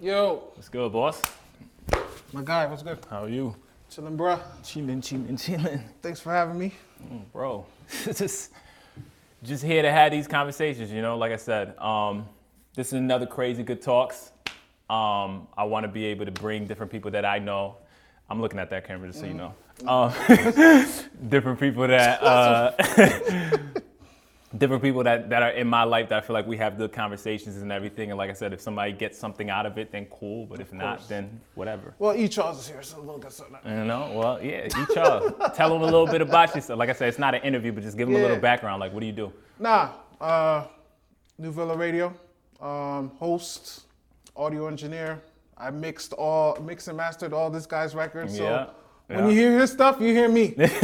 Yo, What's good, boss? my guy, what's good? How are you? Chilling, bruh. Chilling, chilling, chilling. Thanks for having me. Bro, just, just here to have these conversations, you know, like I said. Um, this is another crazy good talks. Um, I want to be able to bring different people that I know. I'm looking at that camera just so you know. Um, different people that uh, different people that, that are in my life that I feel like we have good conversations and everything. And like I said, if somebody gets something out of it, then cool. But if not, then whatever. Well, E. Charlez is here, so we'll get something. You know, well, yeah, each other. Tell them a little bit about yourself. Like I said, it's not an interview, but just give them a little background. Like, what do you do? Nah, uh, New Villa Radio, um, host, audio engineer. I mixed all, mixed and mastered all this guy's records. So Yeah, when yeah. you hear his stuff, you hear me. Like,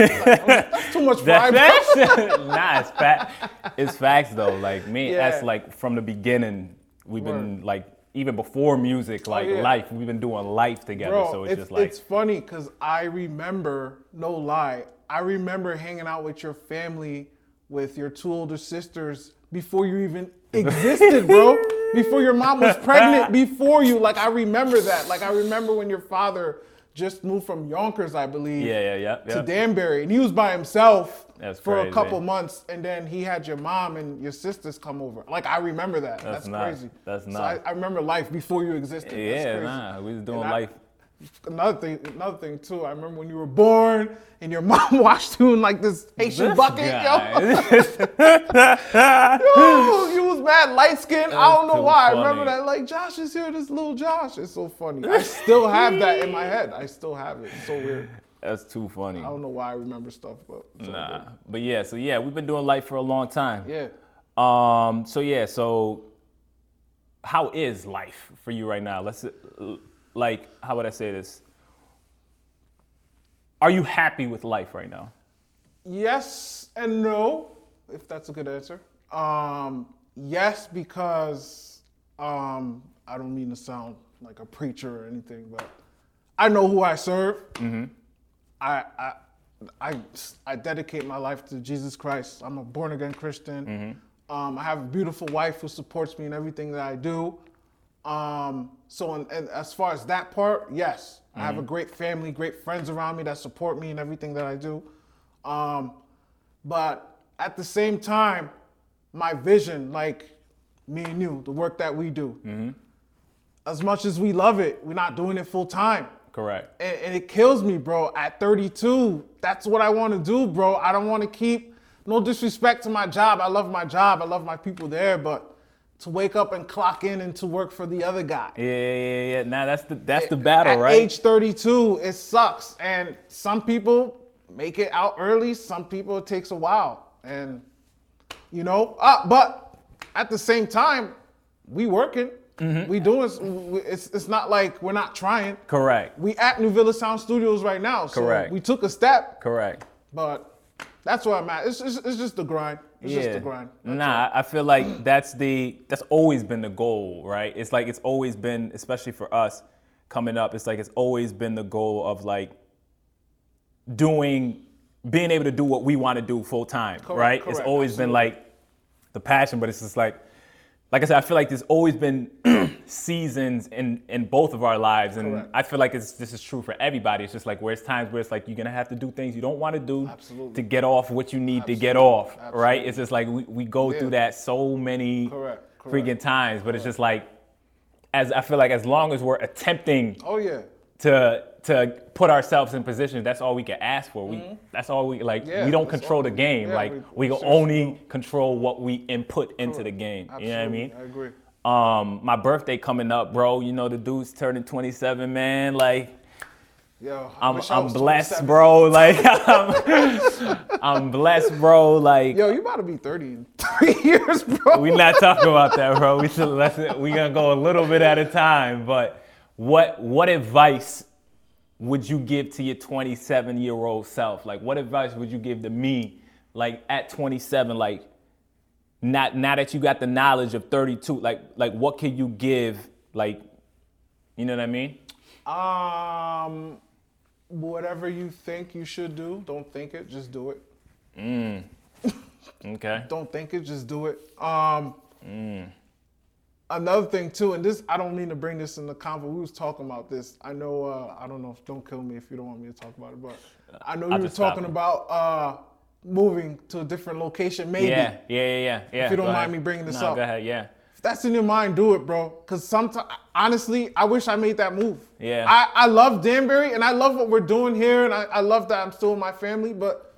that's too much pride. That's facts. nah, it's fact. It's facts though. Like me, Yeah. that's like from the beginning. We've been Word. Oh, like even before music, oh, like yeah. life. We've been doing life together. Bro, so it's, it's, just like it's funny because I remember, no lie, I remember hanging out with your family, with your two older sisters before you even existed, bro. Before your mom was pregnant, before you. Like, I remember that. Like, I remember when your father just moved from Yonkers, I believe, yeah, yeah, yeah, to yeah. Danbury. And he was by himself That's for crazy. a couple months. And then he had your mom and your sisters come over. Like, I remember that. That's, nuts. crazy. That's not. So. I, I remember life before you existed. That's Yeah, nah, we was doing And I- life. Another thing, another thing too. I remember when you were born and your mom washed you in like this Haitian This bucket, guy. yo. yo, you was mad light skinned. I don't know why. I remember that. Like Josh is here. This little Josh. It's so funny. I still have that in my head. I still have it. It's so weird. That's too funny. I don't know why I remember stuff, but Nah, good. but yeah. So yeah, we've been doing life for a long time. yeah. Um. So yeah. So how is life for you right now? Let's uh, like how would I say this? Are you happy with life right now? Yes and no, if that's a good answer. Um, yes, because um, I don't mean to sound like a preacher or anything, but I know who I serve. I, I, I, I dedicate my life to Jesus Christ. I'm a born again Christian. Um, I have a beautiful wife who supports me in everything that I do. Um, so, in, and as far as that part, yes, I have a great family, great friends around me that support me in everything that I do. Um, but at the same time, my vision, like me and you, the work that we do, as much as we love it, we're not doing it full time. Correct. And, and it kills me, bro. At 32, that's what I want to do, bro. I don't want to keep, no disrespect to my job. I love my job. I love my people there, but to wake up and clock in and to work for the other guy. Yeah, yeah, yeah. Now that's the that's the battle, At right? age 32, it sucks. And some people make it out early. Some people it takes a while. And you know, uh, but at the same time, we working. Mm-hmm. We doing. It's it's not like we're not trying. Correct. We at New Villa Sound Studios right now. So Correct. We took a step, Correct. but that's where I'm at. It's just, it's just the grind. It's just the grind. That's Nah, I feel like that's the that's always been the goal, right? It's like it's always been, especially for us coming up, it's like it's always been the goal of like doing being able to do what we want to do full time, right? It's correct, always been like the passion, but it's just like like I said, I feel like there's always been seasons in in both of our lives, and Correct. I feel like it's, this is true for everybody. It's just like where it's times where it's like you're gonna have to do things you don't want to do Absolutely. to get off what you need to get Absolutely. off, right? It's just like we, we go through that so many Correct, correct. freaking times, but it's just like as I feel like as long as we're attempting Oh yeah. To to put ourselves in position, that's all we can ask for. We that's all we like. Mm-hmm. Yeah, we don't control all the game. yeah, like we- we, we can seriously only control what we input into the game. You know what I mean? I agree. Um, my birthday coming up, bro. You know the dude's turning 27, man. Like Yo, I I'm I I'm blessed, bro. Like I'm, I'm blessed, bro. Like Yo, you about to be 30 in three years, bro. we not talking about that, bro. We should let's we gonna go a little bit at a time. But what what advice would you give to your 27 year old self? Like what advice would you give to me, like at 27, like not now that you got the knowledge of 32, like like what can you give, like you know what I mean? Um, whatever you think you should do, don't think it, just do it. Mm. Okay. Don't think it, just do it. Um, another thing too, and this I don't mean to bring this in the convo. We was talking about this. I know. Uh, I don't know. if Don't kill me if you don't want me to talk about it. But I know I'll you were talking about uh, moving to a different location. Maybe Yeah, yeah, yeah, yeah. yeah. you don't Go mind ahead. me bringing this no, up. Go ahead. Yeah. if that's in your mind, do it, bro. Because sometimes, honestly, I wish I made that move. Yeah. I, I love Danbury and I love what we're doing here, and I, I love that I'm still with my family. But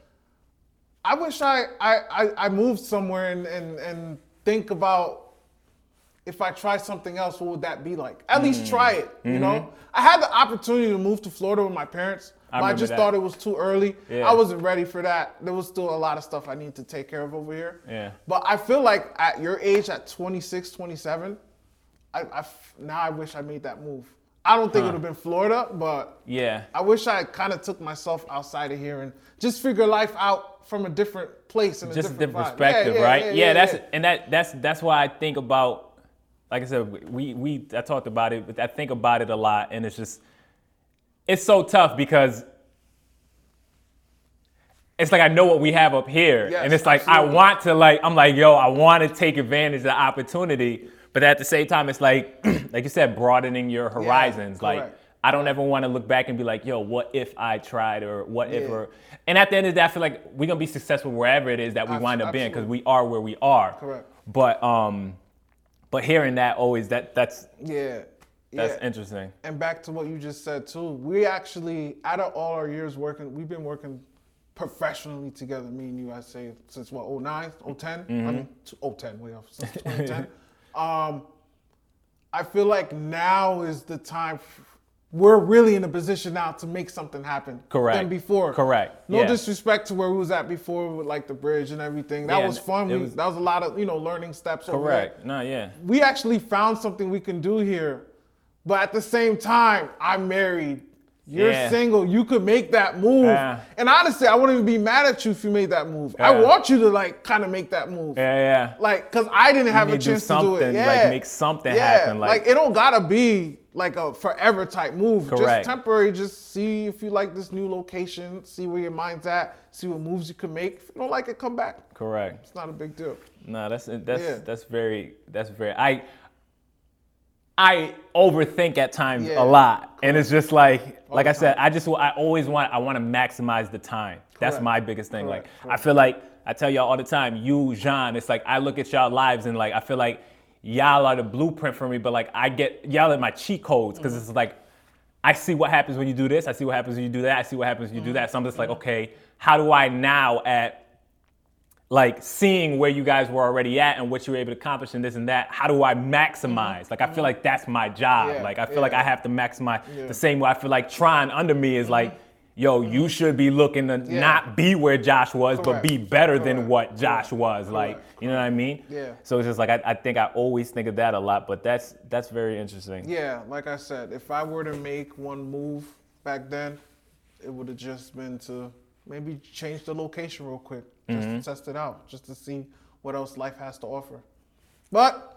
I wish I I, I, I moved somewhere and, and and think about if I try something else, what would that be like? At Mm. least try it. You know, I had the opportunity to move to Florida with my parents, Mm-hmm. I but I just that. thought it was too early. Yeah. I wasn't ready for that. There was still a lot of stuff I need to take care of over here. Yeah. But I feel like at your age, at 26, 27, I, I f- now I wish I made that move. I don't think it would have been Florida, but Yeah. I wish I kind of took myself outside of here and just figure life out from a different place and just a different different, perspective, Yeah, yeah, right? Yeah, that's and that that's that's why I think about. Like I said, we we I talked about it, but I think about it a lot, and it's just it's so tough because it's like I know what we have up here, Yes, and it's like I want to like I'm like yo, I want to take advantage of the opportunity, but at the same time, it's like like you said, broadening your horizons, like. I don't ever want to look back and be like, yo, what if I tried or what if or and at the end of the day, I feel like we're gonna be successful wherever it is that we wind up being because we are where we are. Correct. But um, but hearing that always that that's Yeah. that's yeah. interesting. And back to what you just said too, we actually, out of all our years working, we've been working professionally together, me and you, I say, since what, 09, 010? I mean, t- 010, way off, since 2010. um, I feel like now is the time. We're really in a position now to make something happen. Correct. Than before. Correct. No Yeah. disrespect to where we was at before with like the bridge and everything. That Yeah, was fun. We, was- that was a lot of you know learning steps. Correct. No, yeah. we actually found something we can do here. But at the same time, I'm married. You're Yeah. single. You could make that move. Yeah. And honestly, I wouldn't even be mad at you if you made that move. I want you to like kind of make that move. Yeah, yeah. Like, cause I didn't have a need to do chance to do it. Yeah. like, make something yeah. happen, Like, like- it don't gotta be like a forever type move. Correct. Just temporary. Just see if you like this new location. See where your mind's at. See what moves you can make. If you don't like it, come back. Correct. It's not a big deal. No, that's that's Yeah. that's very that's very I I overthink at times Yeah. a lot, and it's just like like the I said, I just I always want I want to maximize the time. That's Correct. my biggest thing. Correct, Like I feel like I tell y'all all the time, you Jean, it's like I look at y'all lives and like I feel like y'all are the blueprint for me, but like I get y'all are my cheat codes because it's like I see what happens when you do this, I see what happens when you do that, I see what happens when you do mm-hmm. that. So I'm just like, mm-hmm. okay, how do I now at like seeing where you guys were already at and what you were able to accomplish and this and that, how do I maximize? Like I feel mm-hmm. like that's my job. Yeah, like I feel like. I have to maximize Yeah. the same way I feel like trying under me is like, mm-hmm. yo, you mm-hmm. should be looking to Yeah. not be where Josh was, but be Correct. better than what Josh was. Like, Correct. you know what I mean? Yeah. So it's just like I, I think I always think of that a lot, but that's that's very interesting. Yeah, like I said, if I were to make one move back then, it would have just been to maybe change the location real quick, just Mm-hmm. to test it out, just to see what else life has to offer. But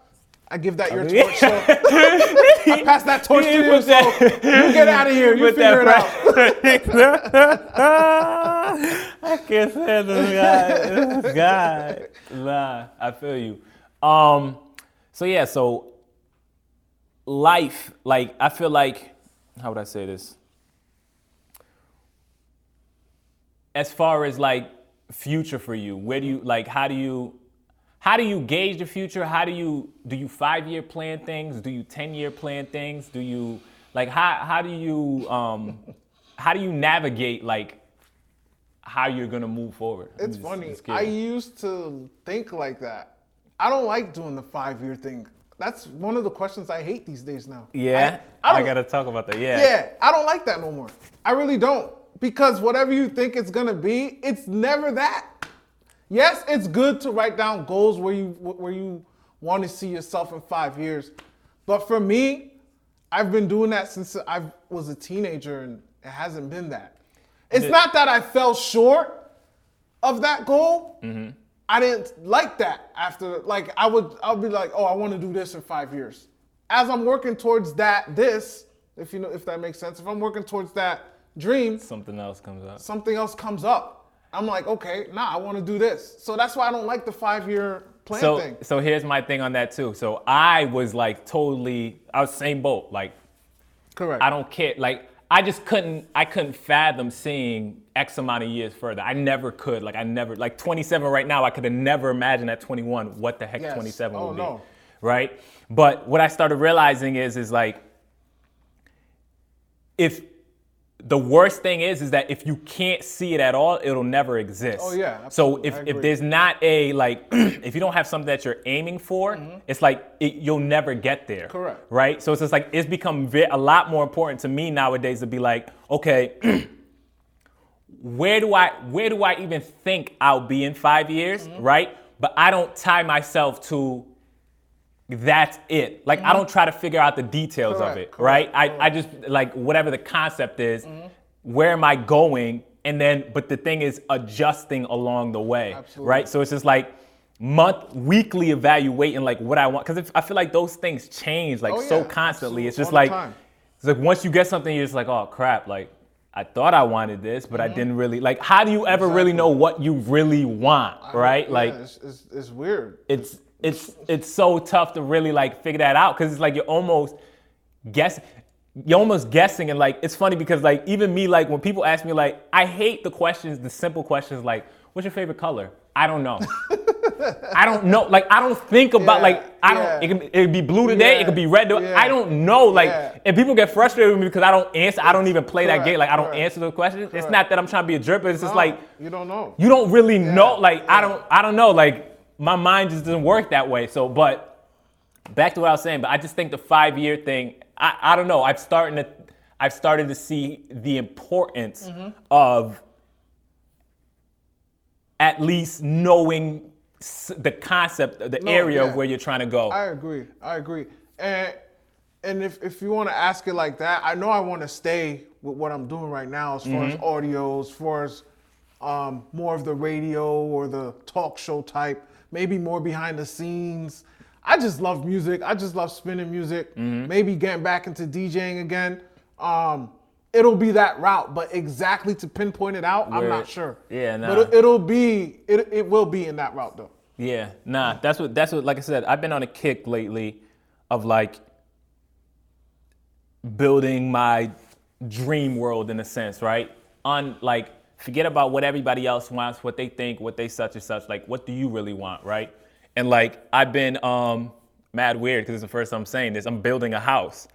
I give that your torch. So I pass that torch to you. So you get out of here. You figure it out. that I can't stand this guy. This guy. Nah, I feel you. Um, so yeah, so life, like I feel like, how would I say this? As far as like future for you, where do you like? How do you? How do you gauge the future? How do you do you five year plan things? Do you ten year plan things? Do you like how how do you um how do you navigate like how you're gonna move forward? I'm It's just- funny. just I used to think like that. I don't like doing the five year thing. That's one of the questions I hate these days now. yeah, I, I I, gotta talk about that. Yeah, Yeah, I don't like that no more. I really don't. Because whatever you think it's gonna be, it's never that. Yes, it's good to write down goals where you where you want to see yourself in five years. But for me, I've been doing that since I was a teenager and it hasn't been that. It's it- not that I fell short of that goal. Mm-hmm. I didn't like that after like I would I would be like, oh, I want to do this in five years. As I'm working towards that, this, if you know if that makes sense, if I'm working towards that dream, something else comes up. something else comes up. I'm like, okay, nah, I want to do this. So that's why I don't like the five year plan so thing. so here's my thing on that too. So I was like totally I was same boat. Like Correct. I don't care. Like I just couldn't I couldn't fathom seeing X amount of years further. I never could. Like I never like 27 right now. I could have never imagined at 21 what the heck Yes. 27 Oh, would be. no. Right. But what I started realizing is is like if the worst thing is is that if you can't see it at all, it'll never exist. Oh, yeah, So if, if there's not a like if you don't have something that you're aiming for, it's like it, you'll never get there. Mm-hmm. Correct. Right. So it's just like it's become ve- a lot more important to me nowadays to be like, okay, where do I where do I even think I'll be in five years? Mm-hmm. Right. But I don't tie myself to that's it. Like I don't try to figure out the details of Mm-hmm. Correct, it, correct, right? I, I just like whatever the concept is, Mm-hmm. where am I going? And then but the thing is adjusting along the way. Absolutely. Right? So it's just like month weekly evaluating like what I want. Cause I feel like those things change like Oh, so constantly. absolutely, It's just all like it's like once you get something, you're just like, oh crap, like I thought I wanted this, but Mm-hmm. I didn't really like how do you ever really know what you really want? Right? Yeah, like it's, it's, it's weird. it's it's it's so tough to really like figure that out because it's like you're almost guess you're almost guessing and like it's funny because like even me like when people ask me like I hate the questions the simple questions like what's your favorite color I don't know I don't know like I don't think about Yeah, like I don't yeah. it can it could be blue today Yeah, it could be red today. I don't know like and people get frustrated with me because I don't answer I don't even play that game like I don't correct. answer the questions it's not that I'm trying to be a jerk but it's just No, like you don't know. you don't really know like i don't i don't know like my mind just doesn't work that way so but back to what i was saying but i just think the five year thing i, I don't know i've starting to i've started to see the importance Mm-hmm. of at least knowing the concept the No, area yeah. of where you're trying to go I agree. I agree. And and if, if you want to ask it like that, I know I want to stay with what I'm doing right now as far as Mm-hmm. audio, as far as um, more of the radio or the talk show type, maybe more behind the scenes. I just love music. I just love spinning music. Mm-hmm. Maybe getting back into DJing again. Um, it'll be that route, but exactly to pinpoint it out, I'm not sure. yeah, nah. But it, it'll be it, it will be in that route though. Yeah, nah, that's what that's what like I said, I've been on a kick lately of like building my dream world in a sense, right? On like forget about what everybody else wants, what they think, what they such and such, like what do you really want, right? And like I've been um mad weird because it's the first time I'm saying this. I'm building a house.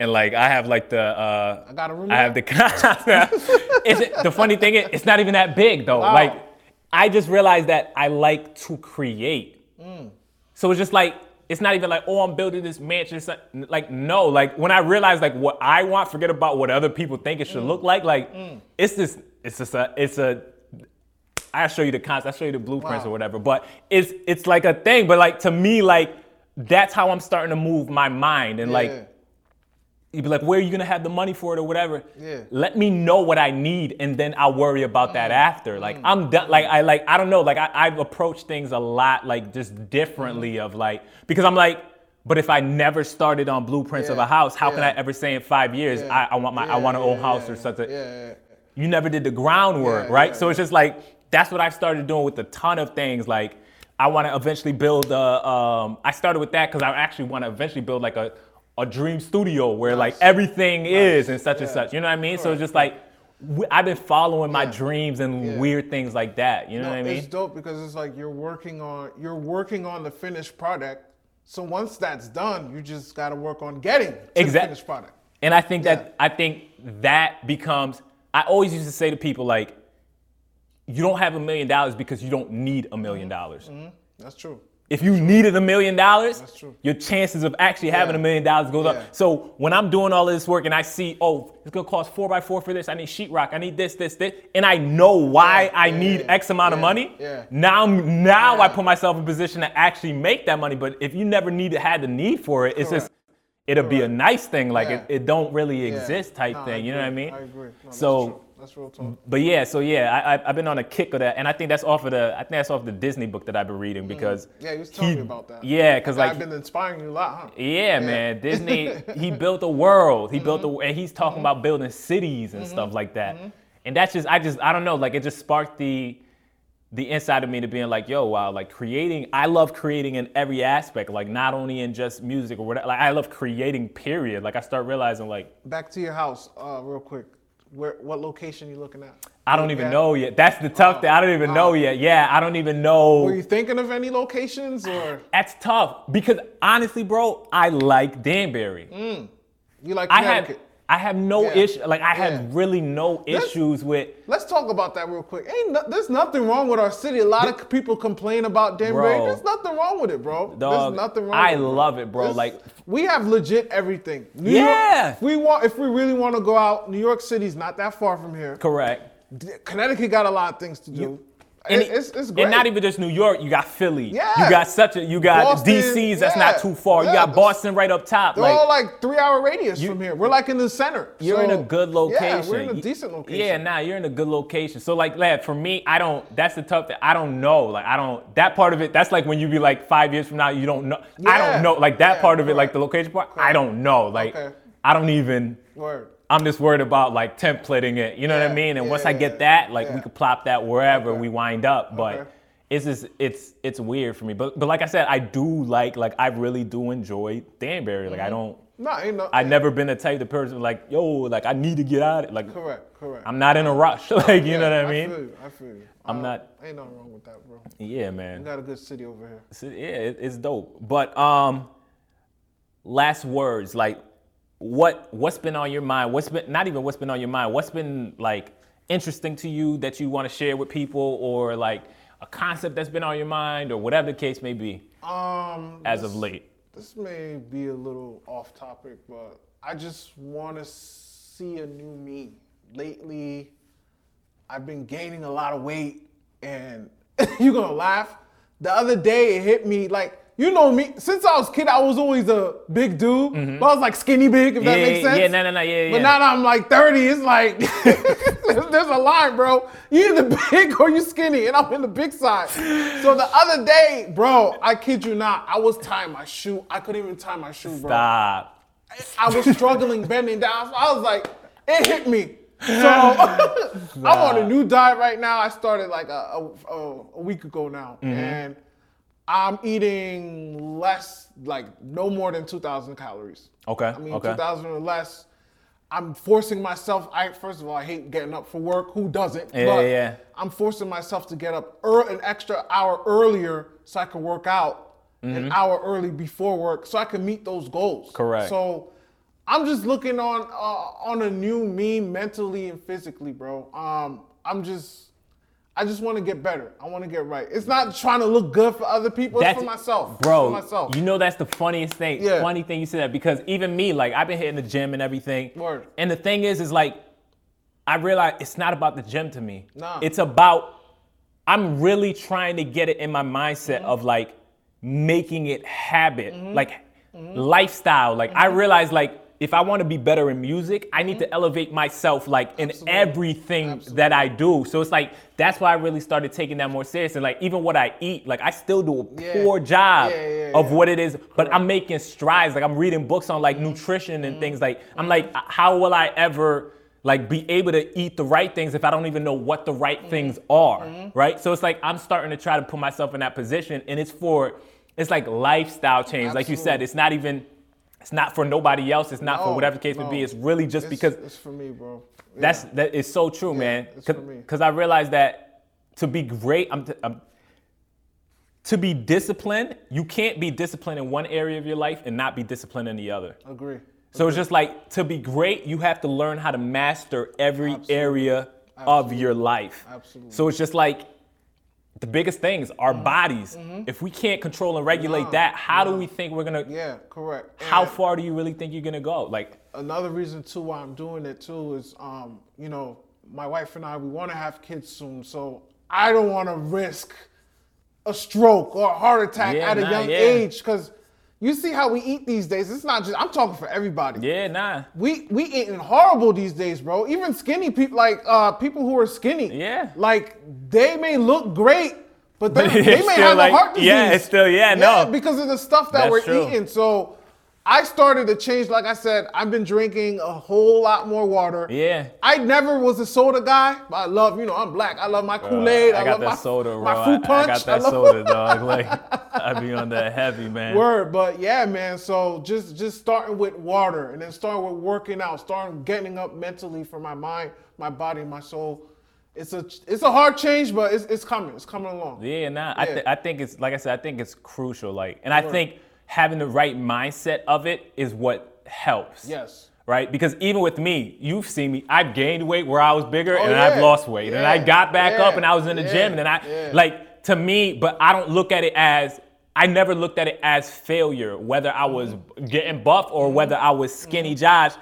And like I have like the uh I got a room I have the it's, the funny thing is it's not even that big though. Wow. Like I just realized that I like to create. So it's just like it's not even like oh I'm building this mansion. Like no, like when I realized like what I want, forget about what other people think it should look like. Like it's this, it's just a, it's a. I'll show you the concept. I'll show you the blueprints Wow. or whatever. But it's it's like a thing. But like to me, like that's how I'm starting to move my mind and like Yeah. you'd be like, where are you gonna have the money for it or whatever? Yeah. Let me know what I need and then I'll worry about that mm-hmm. after. Like mm. I'm done. Like I like I don't know. Like I, I've approached things a lot like just differently mm-hmm. of like because I'm like, but if I never started on blueprints of a house, how can I ever say in five years Yeah. I, I want my I want an own yeah, house yeah, or something? Yeah, yeah, yeah. You never did the groundwork, Yeah, right? yeah, so it's just like that's what I started doing with a ton of things. Like I want to eventually build a. Um, I started with that because I actually want to eventually build like a, a dream studio where like Nice. everything is and such and such. You know what I mean? So it's just like w- I've been following my dreams and weird things like that. You know No, what I mean? It's dope because it's like you're working on you're working on the finished product. So once that's done, you just got to work on getting to Exact- the finished product. And I think Yeah. that I think that becomes. I always used to say to people like, you don't have a million dollars because you don't need a million mm-hmm. dollars. Mm-hmm. That's true. If you needed a million dollars, your chances of actually having a Yeah. million dollars goes Yeah. up. So when I'm doing all of this work and I see, oh, it's gonna cost four by four for this, I need sheetrock, I need this, this, this, and I know why Yeah, I need X amount of money. yeah. Now, now I put myself in a position to actually make that money. But if you never needed had the need for it, it's just It'll be a nice thing, like Yeah. it, it don't really Yeah. exist type No, thing. You know what I mean? I agree. No, so. that's real talk. But yeah, so yeah, I, I, I've been on a kick of that, and I think that's off of the, I think that's off the Disney book that I've been reading because Mm. Yeah, you was telling he- me about that. Yeah, because like I've been inspiring you a lot, huh? yeah, man. Disney, he built a world. He built Mm-hmm. a, and he's talking about building cities and stuff like that. And that's just, I just, I don't know, like it just sparked the, the inside of me to being like, yo, wow, like creating, I love creating in every aspect, like not only in just music or whatever. Like I love creating, period. Like I start realizing like Back to your house, uh, real quick. Where what location you looking at? I don't even know yet. That's the tough thing. I don't even know yet. Yeah, I don't even know. Were you thinking of any locations or That's tough because honestly, bro, I like Danbury. you like I Connecticut? I have no Yeah. issue. Like I Yeah. have really no issues with. Let's talk about that real quick. Ain't no, there's nothing wrong with our city. A lot of people complain about Danbury. Bro. There's nothing wrong with it, bro. Dog, there's nothing wrong. I with it, bro. love it, bro. There's- Like- we have legit everything. New Yeah. York, if we want, if we really want to go out, New York City's not that far from here. Correct. Connecticut got a lot of things to do. And, it's, it's great. and not even just New York. You got Philly. Yeah. You got such a. You got Boston, DC's. That's yeah. not too far. Yeah, you got Boston right up top. They're Like all like three hour radius You- from here. We're like in the center. you're in a good location. Yeah, we're in a decent location. Yeah, nah, you're in a good location. So like, lad, for me, I don't. That's the tough thing. I don't know. Like, I don't. That part of it. That's like when you be like five years from now, you don't know. I don't know. Like that Yeah, part of it, like the location part. I don't know. Like, Okay. I don't even. Word. I'm just worried about like templating it. You know what I mean? And yeah, once I get that, like yeah. we could plop that wherever Okay. we wind up. But Okay. it's just it's it's weird for me. But but like I said, I do like like I really do enjoy Danbury. Like Mm-hmm. I don't. No, ain't no. I never been the type of person like yo like I need to get out. of it. Like Correct, correct. I'm not in a rush. like you Yeah, know what I mean? I feel you. I feel you. I'm Uh, not- Ain't nothing wrong with that, bro. Yeah, man. got a good city over here. Yeah, it, it's dope. But um, last words, like what what's been on your mind? What's been not even what's been on your mind? What's been like interesting to you that you want to share with people, or like a concept that's been on your mind, or whatever the case may be, Um, as of late. This may be a little off topic, but I just want to see a new me. Lately, I've been gaining a lot of weight, and you're gonna laugh. The other day, it hit me like. You know me. Since I was a kid, I was always a big dude. But I was like skinny big, if that Mm-hmm. Makes sense. yeah, no, no, no, yeah, But yeah. But now that I'm like 30, it's like there's, a line, bro. You either big or you skinny, and I'm in the big side. So the other day, bro, I kid you not, I was tying my shoe. I couldn't even tie my shoe, bro. Stop. I was struggling bending down. So I was like, it hit me. So I'm on a new diet right now. I started like a, a, a- a week ago now, Mm-hmm. and I'm eating less, like no more than 2,000 calories. Okay, I mean, okay. 2,000 or less. I'm forcing myself. I first of all, I hate getting up for work. Who doesn't? Yeah, but yeah. I'm forcing myself to get up ear an extra hour earlier so I can work out an hour early before work so I can meet those goals. Mm-hmm. Correct. So I'm just looking on uh, on a new me mentally and physically, bro. Um, I'm just. I just want to get better. I want to get right. It's not trying to look good for other people. It's for myself. Bro. for myself. You know that's the funniest thing. Yeah. Funny thing you said that because even me, like I've been hitting the gym and everything. Word. And the thing is, is like I realize it's not about the gym to me. Nah. It's about I'm really trying to get it in my mindset Mm-hmm. of like making it habit, mm-hmm. like mm-hmm. lifestyle. Like I mm-hmm. realize like if I want to be better in music, I need to elevate myself like in Mm-hmm. Absolutely. everything that I do. So it's like that's why I really started taking that more serious. And like even what I eat, like I still do a Yeah. poor job Yeah, yeah, of what it is, but I'm making strides. Like I'm reading books on like nutrition and things. Like I'm like, how will I ever like be able to eat the right things if I don't even know what the right things are, right? So it's like I'm starting to try to put myself in that position, and it's for it's like lifestyle change. Like you said, it's not even. It's not for nobody else. It's not for whatever the case may be. It's really just It's- because it's for me, bro. Yeah. that's that is so true, man. it's for me. Because I realized that to be great, I'm, t- I'm to be disciplined. You can't be disciplined in one area of your life and not be disciplined in the other. agree. So it's just like to be great, you have to learn how to master every Absolutely. area of your life. Absolutely. So it's just like the biggest things, our bodies. If we can't control and regulate Nah, that, how do we think we're gonna? Yeah, correct. How And far do you really think you're gonna go? Like, Another reason too why I'm doing it too is, um, you know, my wife and I we want to have kids soon, so I don't want to risk a stroke or a heart attack Yeah, at a nah, young yeah. age because you see how we eat these days. It's not just I'm talking for everybody. yeah, nah. We we eating horrible these days, bro. Even skinny people, like uh, people who are skinny, Yeah. like they may look great, but they, they may have like- a heart disease. yeah, it's still- yeah, no. because of the stuff that That's we're true. eating. So I started to change. Like I said, I've been drinking a whole lot more water. Yeah. I never was a soda guy, but I love, you know, I'm black. I love my Kool Aid. I, I, got love that my soda, bro. my fruit I- punch. I, got that love- soda, dog. Like I be on that heavy, man. Word, but yeah, man. So just just starting with water, and then starting with working out, starting getting up mentally for my mind, my body, my soul. It's a it's a hard change, but it's it's coming. It's coming along. Yeah, nah. I, th- I think it's like I said. I think it's crucial. Like, and I think having the right mindset of it is what helps. Yes. Right? Because even with me, you've seen me. I've gained weight where I was bigger, Oh, and I've lost weight, and I got back up, and I was in the Yeah. gym, and then I Yeah. like to me. But I don't look at it as. I never looked at it as failure, whether I was Mm-hmm. getting buff or whether I was skinny Josh.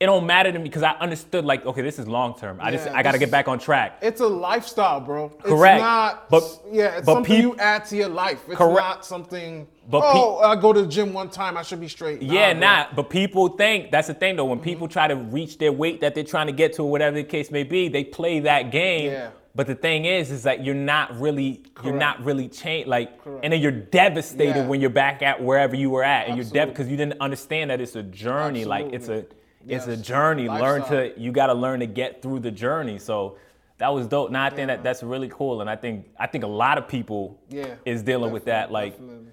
It don't matter to me because I understood like, okay, this is long term. I just I got to get back on track. It's a lifestyle, bro. Correct. It's not. But- yeah, it's but something peop- you add to your life. It's Correct. not something. But oh, I go to the gym one time. I should be straight. Nah, Yeah, bro. nah. But people think that's the thing though. Mm-hmm. When people try to reach their weight that they're trying to get to, or whatever the case may be, they play that game. Yeah. But the thing is, is that you're not really, you're not really changed. Like, Correct. and then you're devastated Yeah. when you're back at wherever you were at, and you're Absolutely. dev because you didn't understand that it's a journey. Like it's a, it's a Yes. journey. Learn to, you got to learn to get through the journey. So. That was dope. Now I think that that's really cool, and I think I think a lot of people Yeah. is dealing with that. Like, definitely.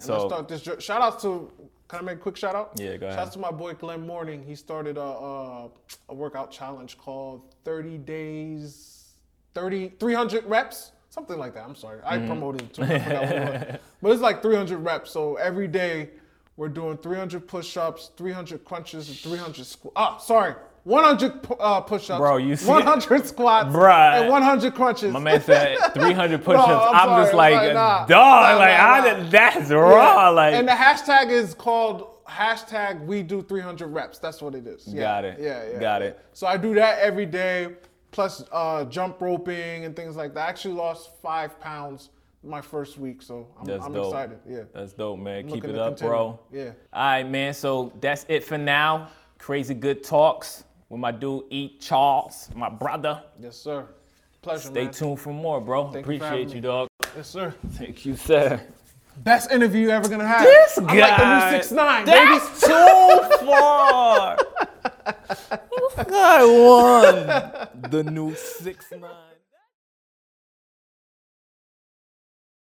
And so start this. Shout out to. Can I make a quick shout out? Yeah, go ahead. Shout out to my boy Glenn Morning. He started a, a, a workout challenge called 30 Days, 30, 300 reps, something like that. I'm sorry. I promoted it too. I forgot what it. But it's like 300 reps. So every day we're doing 300 push ups, 300 crunches, and 300 squats. Ah, sorry. 100 pu- uh, push ups, Bro, you see- 100 squats, Bruh. and 100 crunches. My man said 300 push-ups. I'm I'm, just I'm like, sorry, nah. dog, Nah, like nah, I nah. that's raw. Yeah. Like, and the hashtag is called hashtag we do 300 reps. That's what it is. Yeah. Got it. Yeah, yeah. Got it. So I do that every day, plus uh, jump roping and things like that. I actually lost five pounds my first week, so I'm, That's I'm dope. excited. Yeah. that's dope, man. Keep it up, continue. bro. Yeah. All right, man. So that's it for now. Crazy good talks with my dude E. Charlez, my brother. Yes, sir. Pleasure, Stay man. tuned for more, bro. Thank Appreciate having you, dog. Yes, sir. Thank you, sir. Best interview you ever gonna have. This I'm guy. like the new six nine, baby. That's too far. guy won the new six nine.